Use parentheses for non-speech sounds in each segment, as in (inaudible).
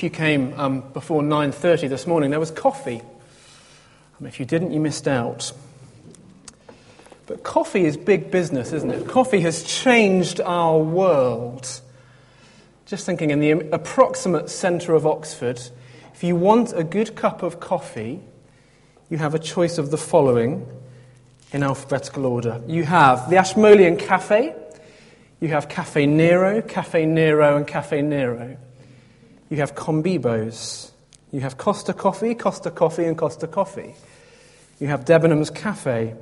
If you came um, before 9.30 this morning, there was coffee. And if you didn't, you missed out. But coffee is big business, isn't it? Coffee has changed our world. Just thinking, in the approximate centre of Oxford, if you want a good cup of coffee, you have a choice of the following in alphabetical order. You have the Ashmolean Cafe, you have Cafe Nero, Cafe Nero, and Cafe Nero. You have Combibos. You have Costa Coffee, Costa Coffee, and Costa Coffee. You have Debenhams Cafe.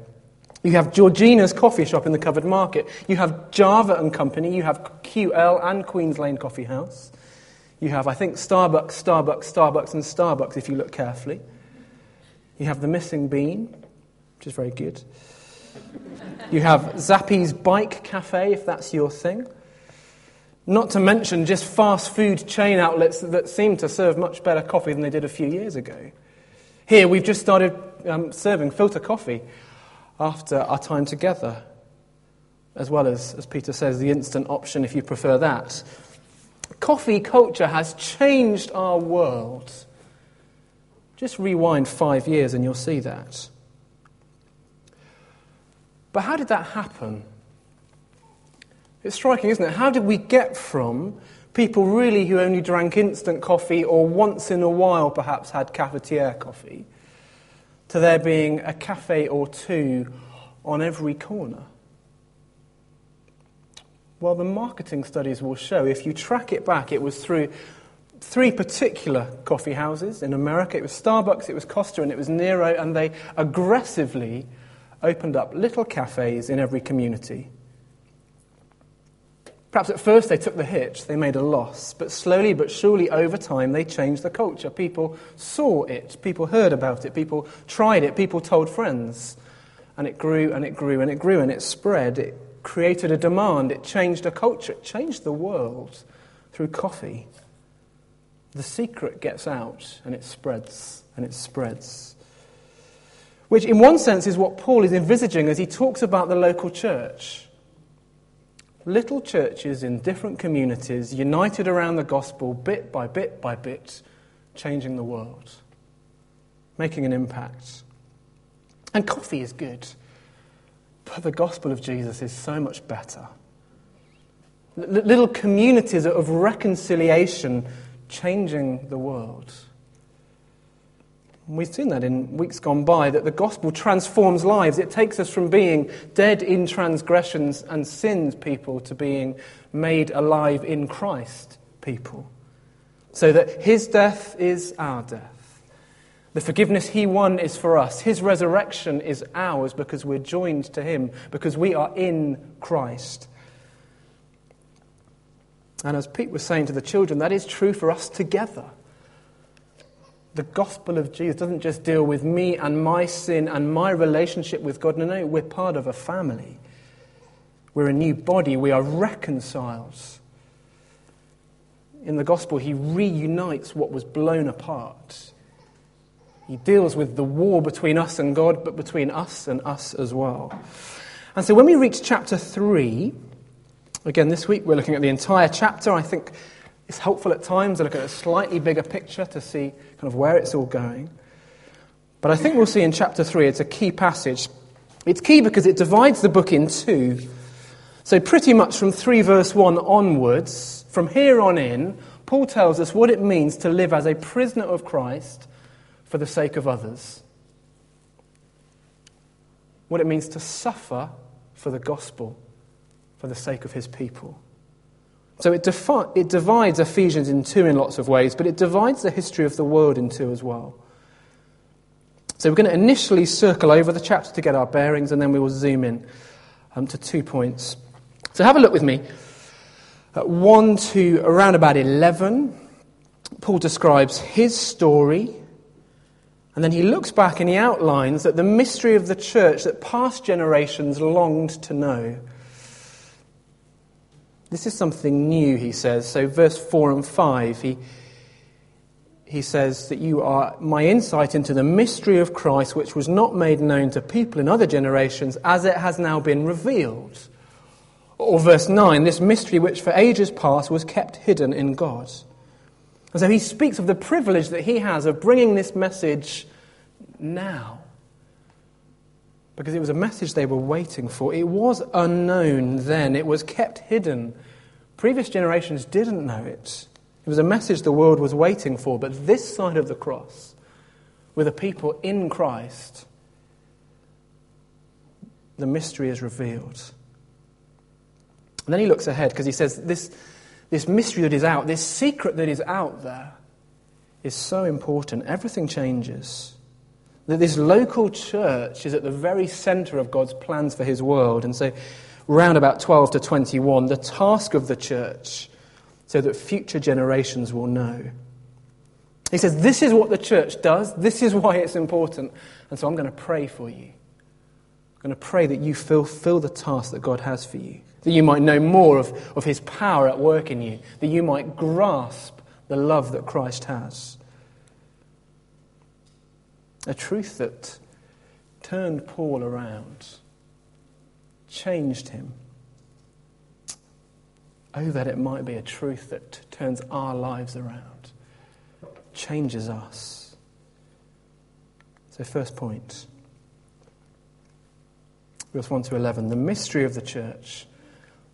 You have Georgina's coffee shop in the covered market. You have Java and Company. You have QL and Queens Lane Coffee House. You have, I think, Starbucks, Starbucks, Starbucks, and Starbucks if you look carefully. You have the Missing Bean, which is very good. You have Zappi's Bike Cafe, if that's your thing. Not to mention just fast food chain outlets that seem to serve much better coffee than they did a few years ago. Here, we've just started um, serving filter coffee after our time together, as well as, as Peter says, the instant option if you prefer that. Coffee culture has changed our world. Just rewind five years and you'll see that. But how did that happen? It's striking, isn't it? How did we get from people really who only drank instant coffee or once in a while perhaps had cafetiere coffee to there being a cafe or two on every corner? Well, the marketing studies will show if you track it back, it was through three particular coffee houses in America. It was Starbucks, it was Costa, and it was Nero, and they aggressively opened up little cafes in every community. Perhaps at first they took the hit, they made a loss, but slowly but surely over time they changed the culture. People saw it, people heard about it, people tried it, people told friends. And it grew and it grew and it grew and it spread. It created a demand, it changed a culture, it changed the world through coffee. The secret gets out and it spreads and it spreads. Which, in one sense, is what Paul is envisaging as he talks about the local church. Little churches in different communities, united around the gospel, bit by bit by bit, changing the world, making an impact. And coffee is good. But the gospel of Jesus is so much better. L- little communities of reconciliation changing the world. We've seen that in weeks gone by, that the gospel transforms lives. It takes us from being dead in transgressions and sins people to being made alive in Christ people. So that his death is our death. The forgiveness he won is for us. His resurrection is ours because we're joined to him, because we are in Christ. And as Pete was saying to the children, that is true for us together. The gospel of Jesus doesn't just deal with me and my sin and my relationship with God. No, no, we're part of a family. We're a new body. We are reconciled. In the gospel, he reunites what was blown apart. He deals with the war between us and God, but between us and us as well. And so when we reach chapter 3, again, this week we're looking at the entire chapter. I think it's helpful at times to look at a slightly bigger picture to see kind of where it's all going. But I think we'll see in chapter 3 it's a key passage. It's key because it divides the book in two. So, pretty much from 3 verse 1 onwards, from here on in, Paul tells us what it means to live as a prisoner of Christ for the sake of others. What it means to suffer for the gospel, for the sake of his people. So it, defi- it divides Ephesians in two in lots of ways, but it divides the history of the world in two as well. So we're going to initially circle over the chapter to get our bearings, and then we will zoom in um, to two points. So have a look with me. At 1 to around about 11, Paul describes his story and then he looks back and he outlines that the mystery of the church that past generations longed to know. This is something new, he says. So, verse 4 and 5, he, he says that you are my insight into the mystery of Christ, which was not made known to people in other generations, as it has now been revealed. Or verse 9, this mystery which for ages past was kept hidden in God And so he speaks of the privilege that he has of bringing this message now. Because it was a message they were waiting for. It was unknown then, it was kept hidden. Previous generations didn't know it. It was a message the world was waiting for. But this side of the cross, with a people in Christ, the mystery is revealed. And then he looks ahead because he says, this, this mystery that is out, this secret that is out there, is so important. Everything changes. That this local church is at the very center of God's plans for his world. And so, round about 12 to 21, the task of the church, so that future generations will know. He says, This is what the church does, this is why it's important. And so, I'm going to pray for you. I'm going to pray that you fulfill the task that God has for you that you might know more of, of his power at work in you, that you might grasp the love that Christ has. A truth that turned Paul around, changed him. Oh, that it might be a truth that turns our lives around, changes us. So, first point, verse 1 to 11 the mystery of the church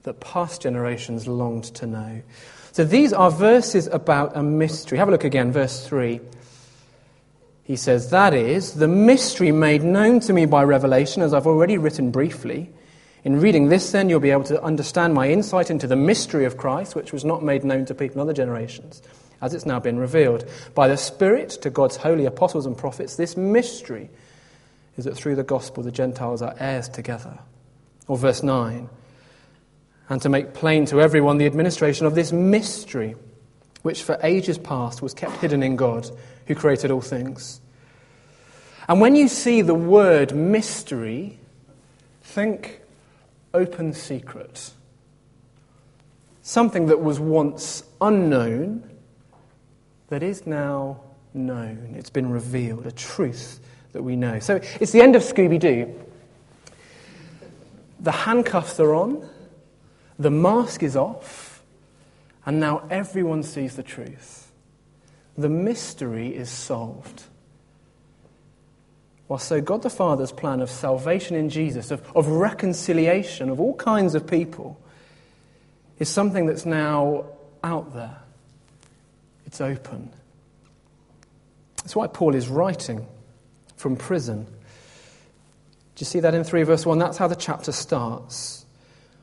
that past generations longed to know. So these are verses about a mystery. Have a look again, verse 3. He says, That is, the mystery made known to me by revelation, as I've already written briefly. In reading this, then, you'll be able to understand my insight into the mystery of Christ, which was not made known to people in other generations, as it's now been revealed. By the Spirit to God's holy apostles and prophets, this mystery is that through the gospel the Gentiles are heirs together. Or verse 9 and to make plain to everyone the administration of this mystery, which for ages past was kept hidden in God, who created all things. And when you see the word mystery, think open secret. Something that was once unknown that is now known. It's been revealed, a truth that we know. So it's the end of Scooby Doo. The handcuffs are on. The mask is off, and now everyone sees the truth. The mystery is solved. Well, so God the Father's plan of salvation in Jesus, of, of reconciliation of all kinds of people, is something that's now out there. It's open. That's why Paul is writing from prison. Do you see that in 3 verse 1? That's how the chapter starts.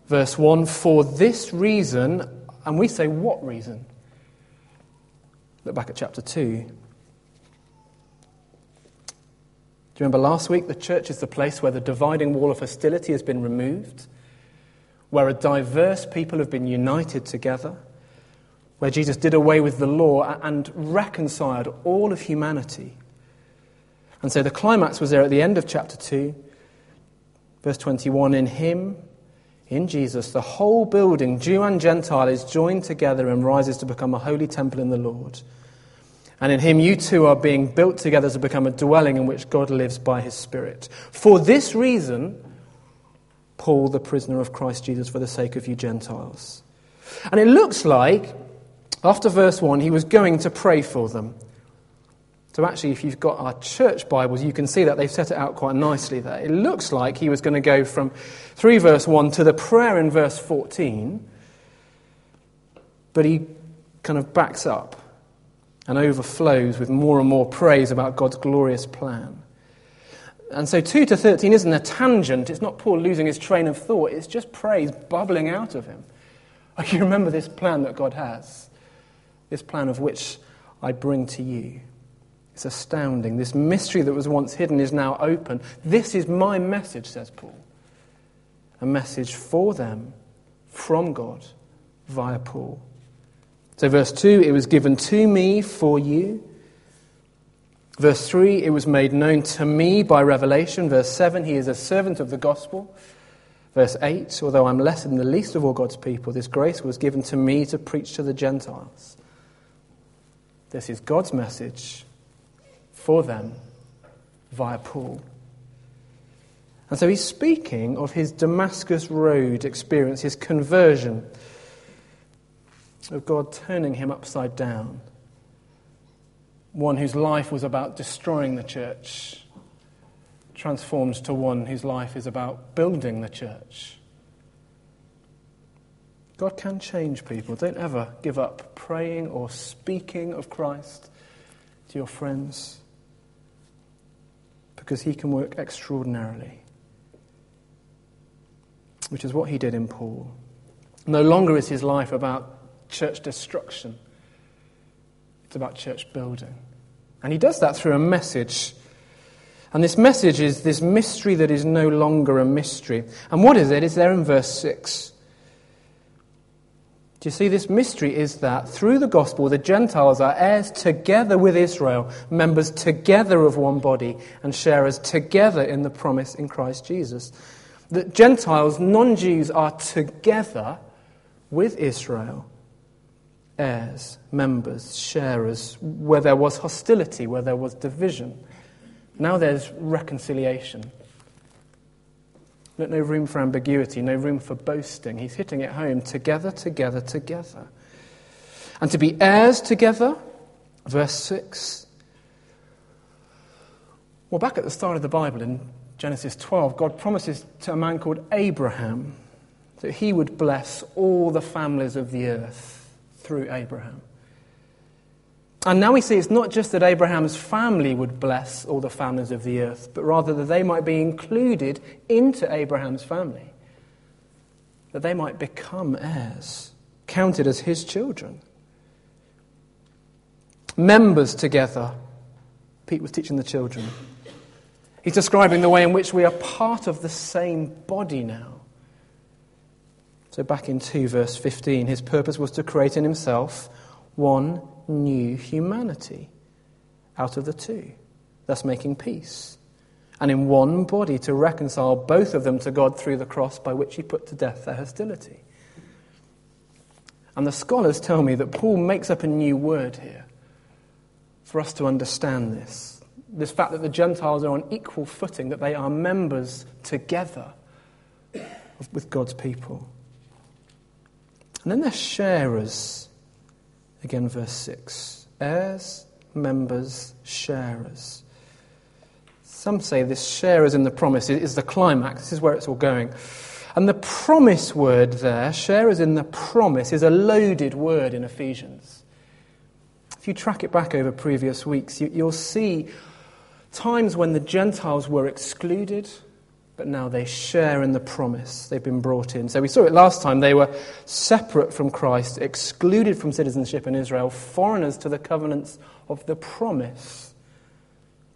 Verse 1 For this reason, and we say, what reason? Look back at chapter 2. Do you remember last week? The church is the place where the dividing wall of hostility has been removed, where a diverse people have been united together, where Jesus did away with the law and reconciled all of humanity. And so the climax was there at the end of chapter 2, verse 21 In him, in Jesus, the whole building, Jew and Gentile, is joined together and rises to become a holy temple in the Lord. And in him, you two are being built together to become a dwelling in which God lives by his Spirit. For this reason, Paul, the prisoner of Christ Jesus, for the sake of you Gentiles. And it looks like, after verse 1, he was going to pray for them. So, actually, if you've got our church Bibles, you can see that they've set it out quite nicely there. It looks like he was going to go from 3 verse 1 to the prayer in verse 14, but he kind of backs up and overflows with more and more praise about God's glorious plan. And so 2 to 13 isn't a tangent, it's not Paul losing his train of thought, it's just praise bubbling out of him. (laughs) I can remember this plan that God has, this plan of which I bring to you. It's astounding. This mystery that was once hidden is now open. This is my message, says Paul. A message for them from God via Paul. So, verse 2, it was given to me for you. Verse 3, it was made known to me by revelation. Verse 7, he is a servant of the gospel. Verse 8, although I'm less than the least of all God's people, this grace was given to me to preach to the Gentiles. This is God's message for them via Paul. And so he's speaking of his Damascus Road experience, his conversion, of God turning him upside down, one whose life was about destroying the church, transformed to one whose life is about building the church. God can change people. Don't ever give up praying or speaking of Christ to your friends because he can work extraordinarily, which is what he did in Paul. No longer is his life about church destruction, it's about church building. And he does that through a message. And this message is this mystery that is no longer a mystery. And what is it? It's there in verse 6. Do you see, this mystery is that through the gospel, the Gentiles are heirs together with Israel, members together of one body, and sharers together in the promise in Christ Jesus. That Gentiles, non Jews, are together with Israel, heirs, members, sharers, where there was hostility, where there was division. Now there's reconciliation. No room for ambiguity, no room for boasting. He's hitting it home together, together, together. And to be heirs together, verse 6. Well, back at the start of the Bible in Genesis 12, God promises to a man called Abraham that he would bless all the families of the earth through Abraham. And now we see it's not just that Abraham's family would bless all the families of the earth, but rather that they might be included into Abraham's family, that they might become heirs, counted as his children. Members together. Pete was teaching the children. He's describing the way in which we are part of the same body now. So, back in 2 verse 15, his purpose was to create in himself one new humanity out of the two, thus making peace. And in one body to reconcile both of them to God through the cross by which he put to death their hostility. And the scholars tell me that Paul makes up a new word here for us to understand this. This fact that the Gentiles are on equal footing, that they are members together with God's people. And then they're sharers Again, verse 6. Heirs, members, sharers. Some say this sharers in the promise is the climax. This is where it's all going. And the promise word there, sharers in the promise, is a loaded word in Ephesians. If you track it back over previous weeks, you, will see times when the Gentiles were excluded but now they share in the promise. They've been brought in. So we saw it last time. They were separate from Christ, excluded from citizenship in Israel, foreigners to the covenants of the promise.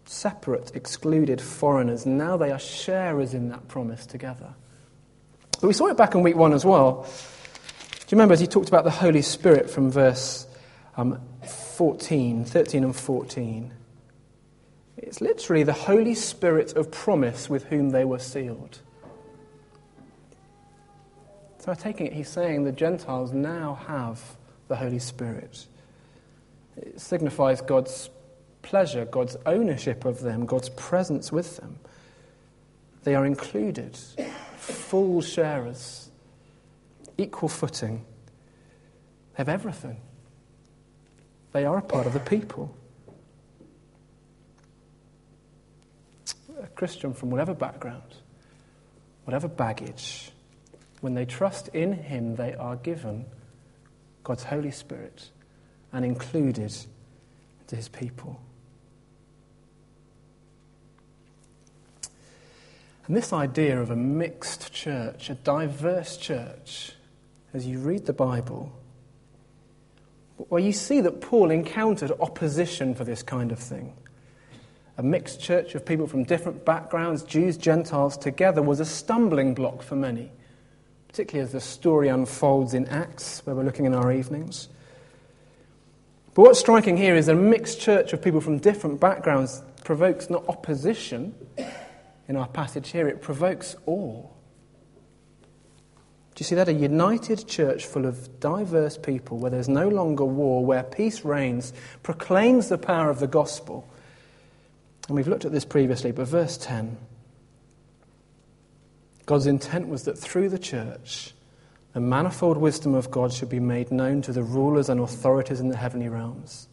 Separate, excluded foreigners. Now they are sharers in that promise together. But we saw it back in week one as well. Do you remember as he talked about the Holy Spirit from verse um, 14, 13 and 14? It's literally the Holy Spirit of promise with whom they were sealed. So, I'm taking it, he's saying the Gentiles now have the Holy Spirit. It signifies God's pleasure, God's ownership of them, God's presence with them. They are included, full sharers, equal footing. They have everything. They are a part of the people. A Christian from whatever background, whatever baggage, when they trust in Him, they are given God's Holy Spirit and included to His people. And this idea of a mixed church, a diverse church, as you read the Bible, well, you see that Paul encountered opposition for this kind of thing a mixed church of people from different backgrounds, Jews, Gentiles, together was a stumbling block for many, particularly as the story unfolds in Acts, where we're looking in our evenings. But what's striking here is a mixed church of people from different backgrounds provokes not opposition in our passage here, it provokes awe. Do you see that? A united church full of diverse people where there's no longer war, where peace reigns, proclaims the power of the gospel and we've looked at this previously, but verse 10 God's intent was that through the church, the manifold wisdom of God should be made known to the rulers and authorities in the heavenly realms.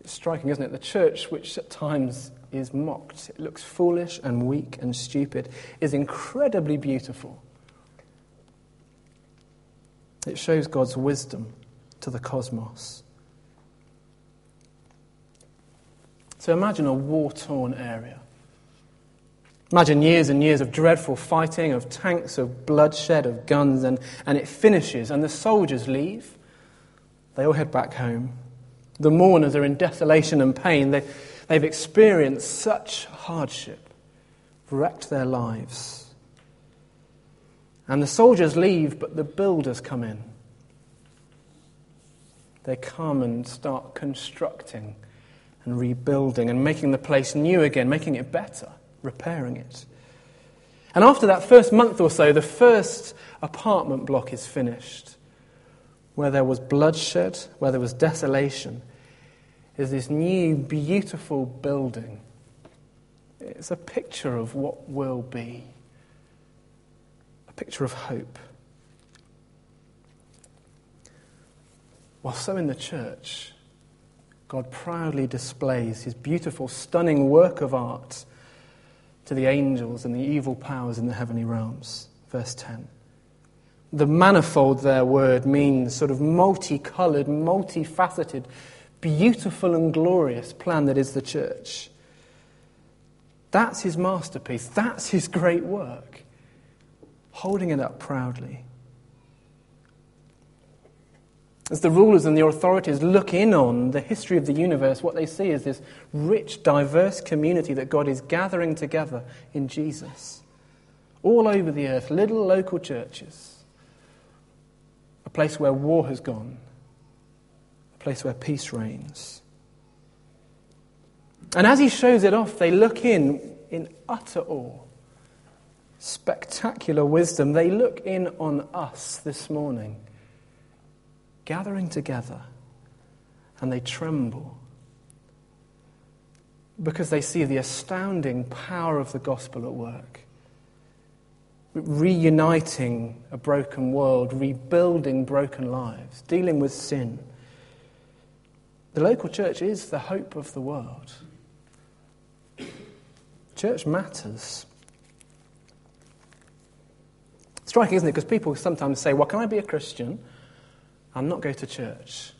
It's striking, isn't it? The church, which at times is mocked, it looks foolish and weak and stupid, is incredibly beautiful. It shows God's wisdom to the cosmos. So imagine a war torn area. Imagine years and years of dreadful fighting, of tanks, of bloodshed, of guns, and, and it finishes, and the soldiers leave. They all head back home. The mourners are in desolation and pain. They, they've experienced such hardship, wrecked their lives. And the soldiers leave, but the builders come in. They come and start constructing and rebuilding and making the place new again, making it better repairing it. And after that first month or so, the first apartment block is finished. Where there was bloodshed, where there was desolation, is this new, beautiful building. It's a picture of what will be, a picture of hope. While so in the church, God proudly displays his beautiful, stunning work of art to the angels and the evil powers in the heavenly realms. Verse 10. The manifold there word means sort of multicolored, multifaceted, beautiful and glorious plan that is the church. That's his masterpiece. That's his great work. Holding it up proudly. As the rulers and the authorities look in on the history of the universe, what they see is this rich, diverse community that God is gathering together in Jesus. All over the earth, little local churches. A place where war has gone, a place where peace reigns. And as he shows it off, they look in in utter awe. Spectacular wisdom. They look in on us this morning gathering together and they tremble because they see the astounding power of the gospel at work. Reuniting a broken world, rebuilding broken lives, dealing with sin. The local church is the hope of the world. Church matters. Striking, isn't it? Because people sometimes say, Well, can I be a Christian? And not go to church.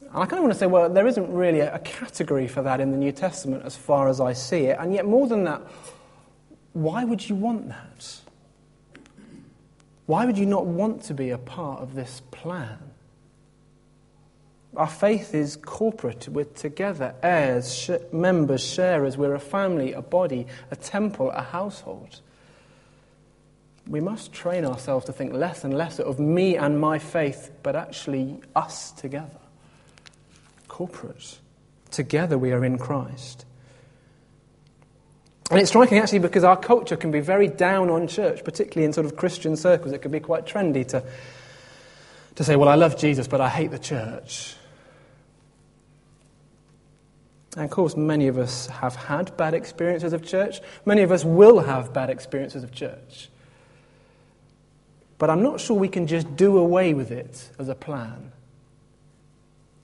And I kind of want to say, well, there isn't really a, category for that in the New Testament as far as I see it. And yet, more than that, why would you want that? Why would you not want to be a part of this plan? Our faith is corporate. We're together, heirs, sh- members, sharers. We're a family, a body, a temple, a household we must train ourselves to think less and less of me and my faith, but actually us together. Corporate. Together we are in Christ. And it's striking actually because our culture can be very down on church, particularly in sort of Christian circles. It can be quite trendy to, to say, well, I love Jesus, but I hate the church. And of course, many of us have had bad experiences of church. Many of us will have bad experiences of church. But I'm not sure we can just do away with it as a plan.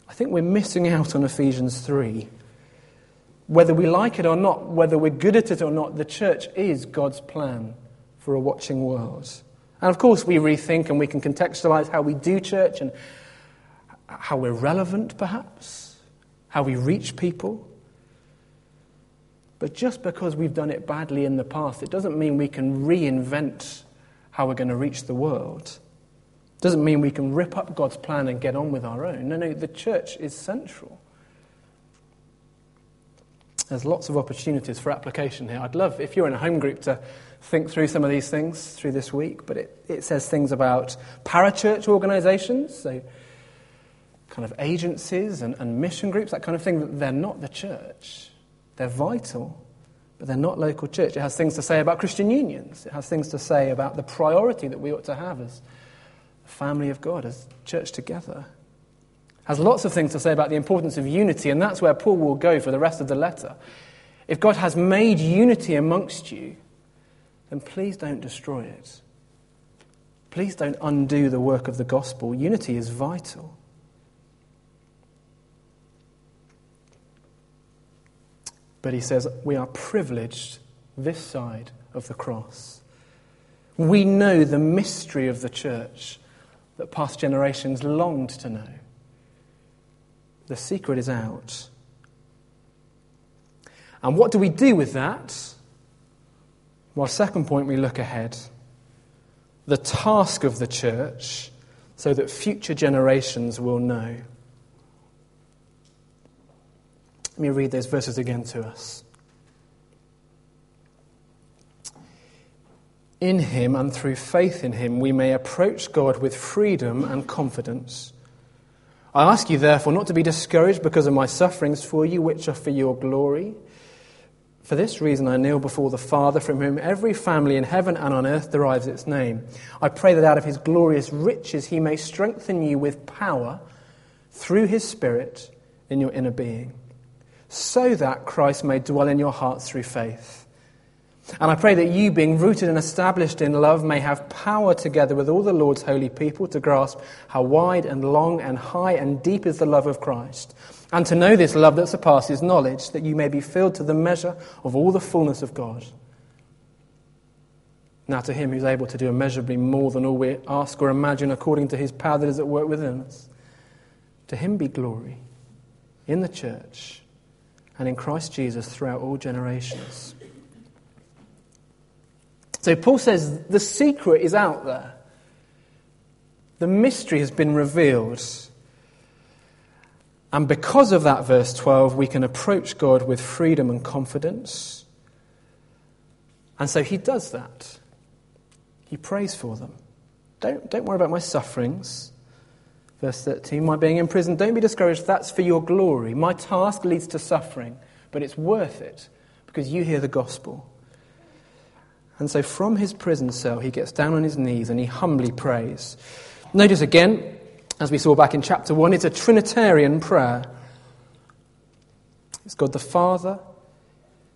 I think we're missing out on Ephesians 3. Whether we like it or not, whether we're good at it or not, the church is God's plan for a watching world. And of course, we rethink and we can contextualize how we do church and how we're relevant, perhaps, how we reach people. But just because we've done it badly in the past, it doesn't mean we can reinvent how we're going to reach the world. Doesn't mean we can rip up God's plan and get on with our own. No, no, the church is central. There's lots of opportunities for application here. I'd love, if you're in a home group, to think through some of these things through this week. But it, it says things about parachurch organizations, so kind of agencies and, and mission groups, that kind of thing. They're not the church, they're vital but they're not local church. It has things to say about Christian unions. It has things to say about the priority that we ought to have as a family of God, as church together. It has lots of things to say about the importance of unity, and that's where Paul will go for the rest of the letter. If God has made unity amongst you, then please don't destroy it. Please don't undo the work of the gospel. Unity is vital. But he says we are privileged this side of the cross. We know the mystery of the church that past generations longed to know. The secret is out. And what do we do with that? Well, second point, we look ahead. The task of the church so that future generations will know. Let me read those verses again to us. In him and through faith in him, we may approach God with freedom and confidence. I ask you, therefore, not to be discouraged because of my sufferings for you, which are for your glory. For this reason, I kneel before the Father, from whom every family in heaven and on earth derives its name. I pray that out of his glorious riches he may strengthen you with power through his Spirit in your inner being, so that Christ may dwell in your hearts through faith and I pray that you, being rooted and established in love, may have power together with all the Lord's holy people to grasp how wide and long and high and deep is the love of Christ, and to know this love that surpasses knowledge, that you may be filled to the measure of all the fullness of God. Now, to him who's able to do immeasurably more than all we ask or imagine according to his power that is at work within us, to him be glory in the church and in Christ Jesus throughout all generations. So Paul says the secret is out there. The mystery has been revealed. And because of that, verse 12, we can approach God with freedom and confidence. And so he does that. He prays for them. Don't, don't worry about my sufferings. Verse 13, my being in prison, don't be discouraged. That's for your glory. My task leads to suffering, but it's worth it because you hear the gospel. And so from his prison cell, he gets down on his knees and he humbly prays. Notice again, as we saw back in chapter 1, it's a Trinitarian prayer. It's God the Father,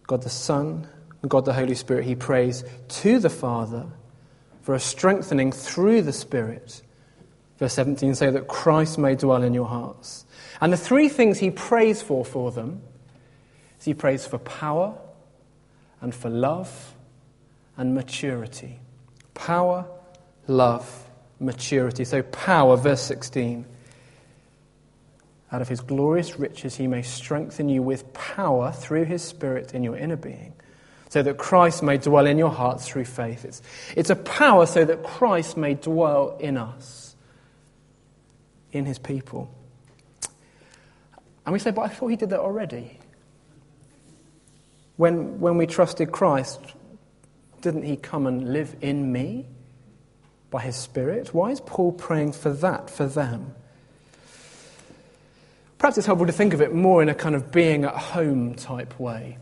God the Son, and God the Holy Spirit. He prays to the Father for a strengthening through the Spirit. Verse 17, so that Christ may dwell in your hearts. And the three things he prays for for them is he prays for power and for love and maturity. Power, love, maturity. So, power, verse 16. Out of his glorious riches, he may strengthen you with power through his Spirit in your inner being, so that Christ may dwell in your hearts through faith. It's, it's a power so that Christ may dwell in us, in his people. And we say, but I thought he did that already. When, when we trusted Christ, didn't he come and live in me by his Spirit? Why is Paul praying for that, for them? Perhaps it's helpful to think of it more in a kind of being at home type way.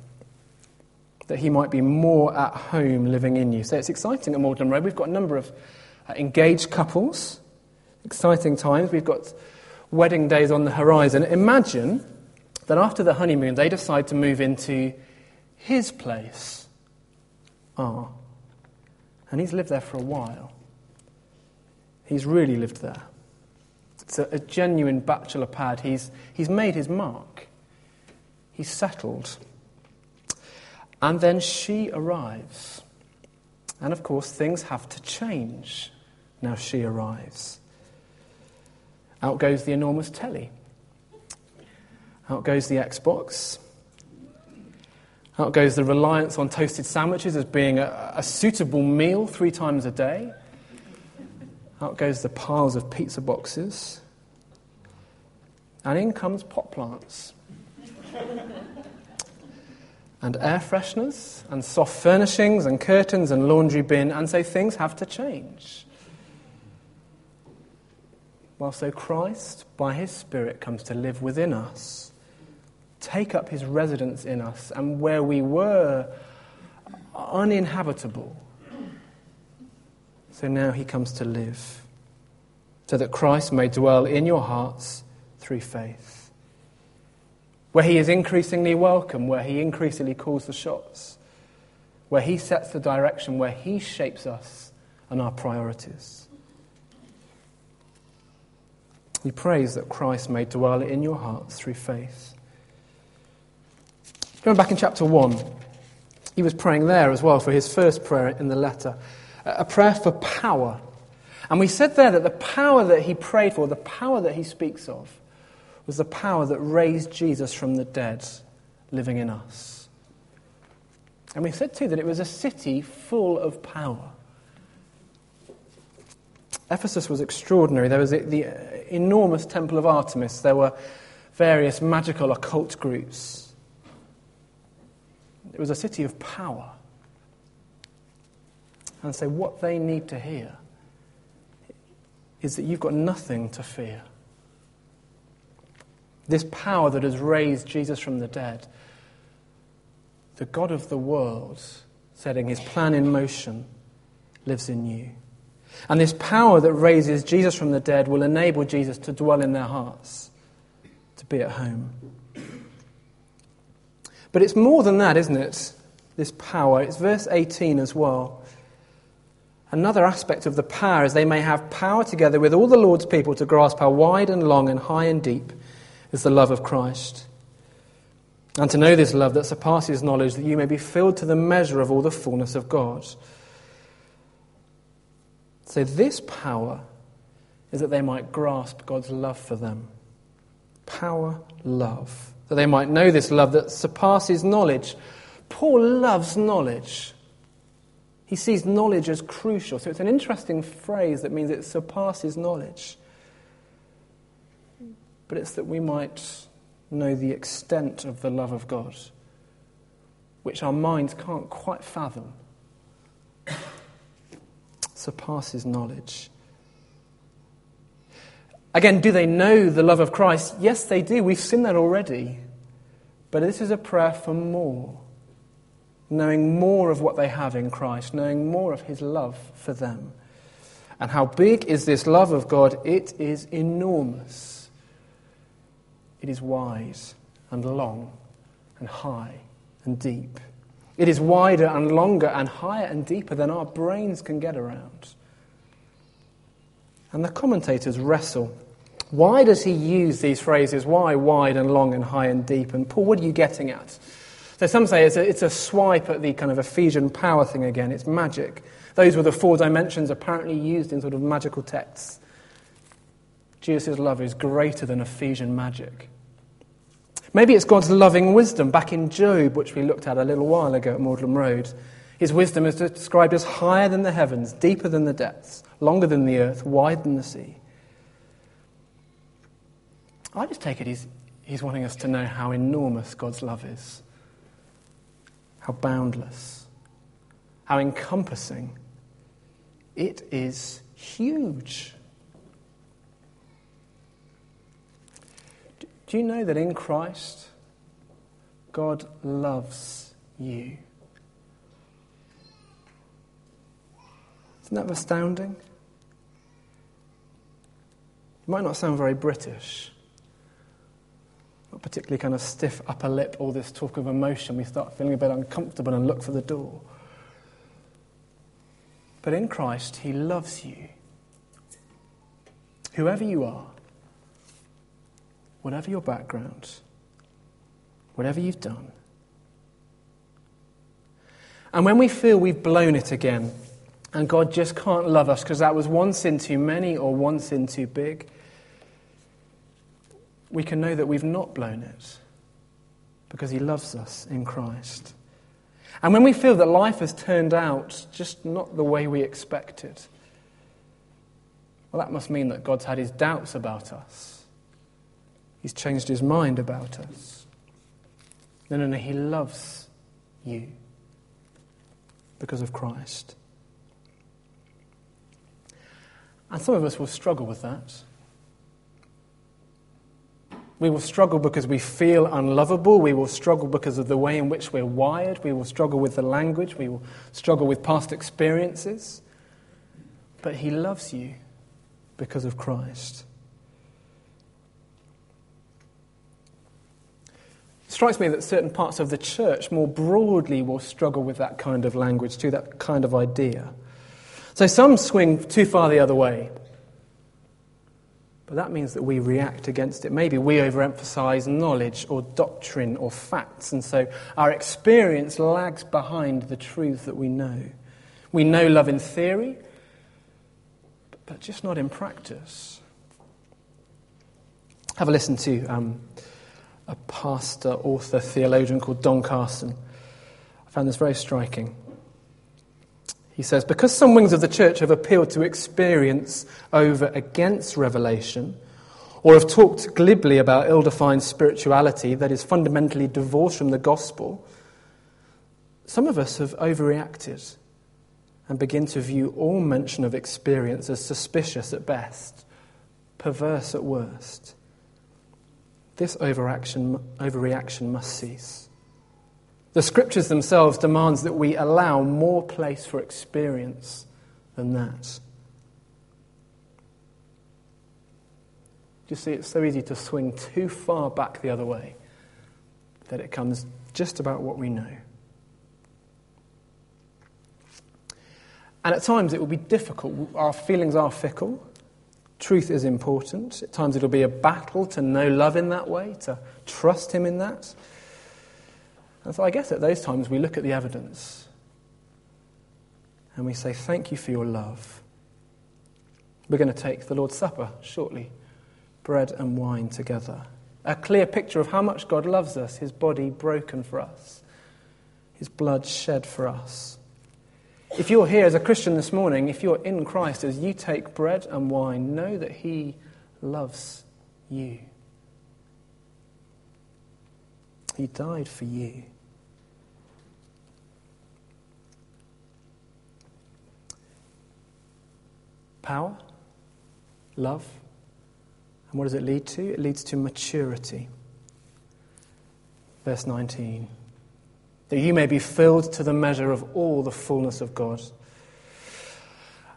That he might be more at home living in you. So it's exciting at Magdalen Road. We've got a number of uh, engaged couples, exciting times. We've got wedding days on the horizon. Imagine that after the honeymoon, they decide to move into his place are. And he's lived there for a while. He's really lived there. It's a, a genuine bachelor pad. He's, he's made his mark, he's settled. And then she arrives. And of course, things have to change now she arrives. Out goes the enormous telly. Out goes the Xbox. Out goes the reliance on toasted sandwiches as being a, a suitable meal three times a day. Out goes the piles of pizza boxes. And in comes pot plants. and air fresheners, and soft furnishings, and curtains, and laundry bin, and so things have to change. While so Christ, by his Spirit, comes to live within us take up his residence in us, and where we were uninhabitable. So now he comes to live, so that Christ may dwell in your hearts through faith. Where he is increasingly welcome, where he increasingly calls the shots, where he sets the direction, where he shapes us and our priorities. He prays that Christ may dwell in your hearts through faith. Going back in chapter 1, he was praying there as well for his first prayer in the letter, a prayer for power. And we said there that the power that he prayed for, the power that he speaks of, was the power that raised Jesus from the dead living in us. And we said too that it was a city full of power. Ephesus was extraordinary. There was the, the enormous temple of Artemis. There were various magical occult groups. It was a city of power. And so, what they need to hear is that you've got nothing to fear. This power that has raised Jesus from the dead, the God of the world, setting his plan in motion, lives in you. And this power that raises Jesus from the dead will enable Jesus to dwell in their hearts, to be at home. But it's more than that, isn't it? This power. It's verse 18 as well. Another aspect of the power is they may have power together with all the Lord's people to grasp how wide and long and high and deep is the love of Christ. And to know this love that surpasses knowledge, that you may be filled to the measure of all the fullness of God. So, this power is that they might grasp God's love for them. Power, love. That they might know this love that surpasses knowledge. Paul loves knowledge. He sees knowledge as crucial. So, it's an interesting phrase that means it surpasses knowledge. But it's that we might know the extent of the love of God, which our minds can't quite fathom surpasses knowledge. Again, do they know the love of Christ? Yes, they do. We've seen that already. But this is a prayer for more. Knowing more of what they have in Christ, knowing more of his love for them. And how big is this love of God? It is enormous. It is wide and long and high and deep. It is wider and longer and higher and deeper than our brains can get around. And the commentators wrestle. Why does he use these phrases? Why wide and long and high and deep? And Paul, what are you getting at? So some say it's a, it's a swipe at the kind of Ephesian power thing again. It's magic. Those were the four dimensions apparently used in sort of magical texts. Jesus' love is greater than Ephesian magic. Maybe it's God's loving wisdom back in Job, which we looked at a little while ago at Magdalen Road. His wisdom is described as higher than the heavens, deeper than the depths, longer than the earth, wide than the sea. I just take it he's, he's wanting us to know how enormous God's love is, how boundless, how encompassing. It is huge. Do you know that in Christ, God loves you? Isn't that astounding? It might not sound very British, not particularly kind of stiff upper lip, all this talk of emotion. We start feeling a bit uncomfortable and look for the door. But in Christ, He loves you. Whoever you are, whatever your background, whatever you've done. And when we feel we've blown it again, and God just can't love us because that was one sin too many or one sin too big, we can know that we've not blown it because He loves us in Christ. And when we feel that life has turned out just not the way we expected, well, that must mean that God's had His doubts about us. He's changed his mind about us. No, no, no, he loves you because of Christ. And some of us will struggle with that. We will struggle because we feel unlovable. We will struggle because of the way in which we're wired. We will struggle with the language. We will struggle with past experiences. But He loves you because of Christ. Strikes me that certain parts of the church more broadly will struggle with that kind of language too, that kind of idea. So some swing too far the other way. But that means that we react against it. Maybe we overemphasize knowledge or doctrine or facts, and so our experience lags behind the truth that we know. We know love in theory, but just not in practice. Have a listen to um, a pastor, author, theologian called Don Carson. I found this very striking. He says, Because some wings of the church have appealed to experience over against revelation, or have talked glibly about ill defined spirituality that is fundamentally divorced from the gospel, some of us have overreacted and begin to view all mention of experience as suspicious at best, perverse at worst. This overaction, overreaction must cease. The scriptures themselves demands that we allow more place for experience than that. You see, it's so easy to swing too far back the other way that it comes just about what we know. And at times it will be difficult. Our feelings are fickle. Truth is important. At times it'll be a battle to know love in that way, to trust Him in that. And so I guess at those times we look at the evidence and we say, Thank you for your love. We're going to take the Lord's Supper shortly bread and wine together. A clear picture of how much God loves us, His body broken for us, His blood shed for us. If you're here as a Christian this morning, if you're in Christ, as you take bread and wine, know that He loves you. He died for you. Power, love, and what does it lead to? It leads to maturity. Verse 19 that you may be filled to the measure of all the fullness of God.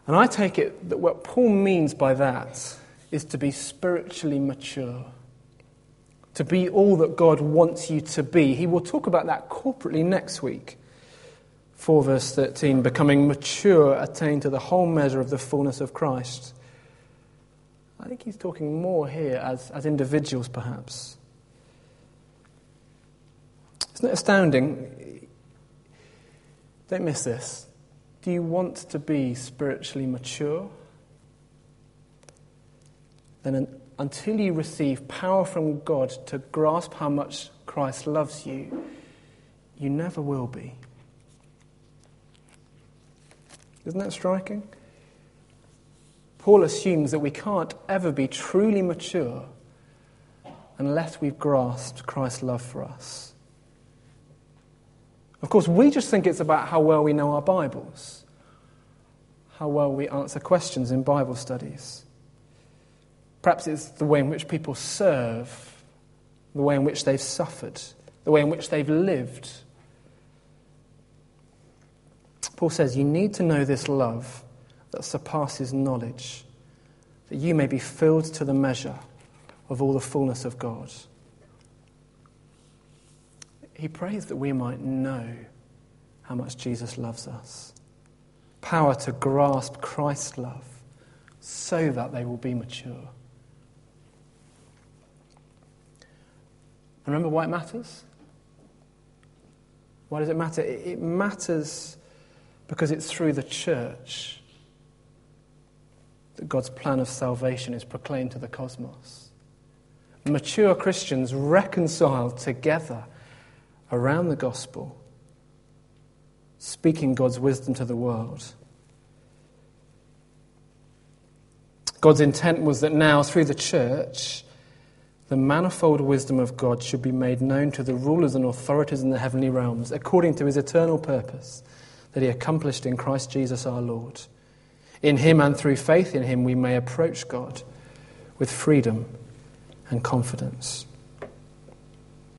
And I take it that what Paul means by that is to be spiritually mature to be all that God wants you to be. He will talk about that corporately next week. 4 verse 13, becoming mature, attain to the whole measure of the fullness of Christ. I think he's talking more here as, as individuals, perhaps. Isn't it astounding? Don't miss this. Do you want to be spiritually mature? Then until you receive power from God to grasp how much Christ loves you, you never will be. Isn't that striking? Paul assumes that we can't ever be truly mature unless we've grasped Christ's love for us. Of course, we just think it's about how well we know our Bibles, how well we answer questions in Bible studies. Perhaps it's the way in which people serve, the way in which they've suffered, the way in which they've lived. Paul says, You need to know this love that surpasses knowledge, that you may be filled to the measure of all the fullness of God. He prays that we might know how much Jesus loves us. Power to grasp Christ's love so that they will be mature. Remember why it matters? Why does it matter? It matters because it's through the church that God's plan of salvation is proclaimed to the cosmos. Mature Christians reconciled together around the gospel, speaking God's wisdom to the world. God's intent was that now, through the church, the manifold wisdom of God should be made known to the rulers and authorities in the heavenly realms, according to his eternal purpose that he accomplished in Christ Jesus our Lord. In him and through faith in him, we may approach God with freedom and confidence.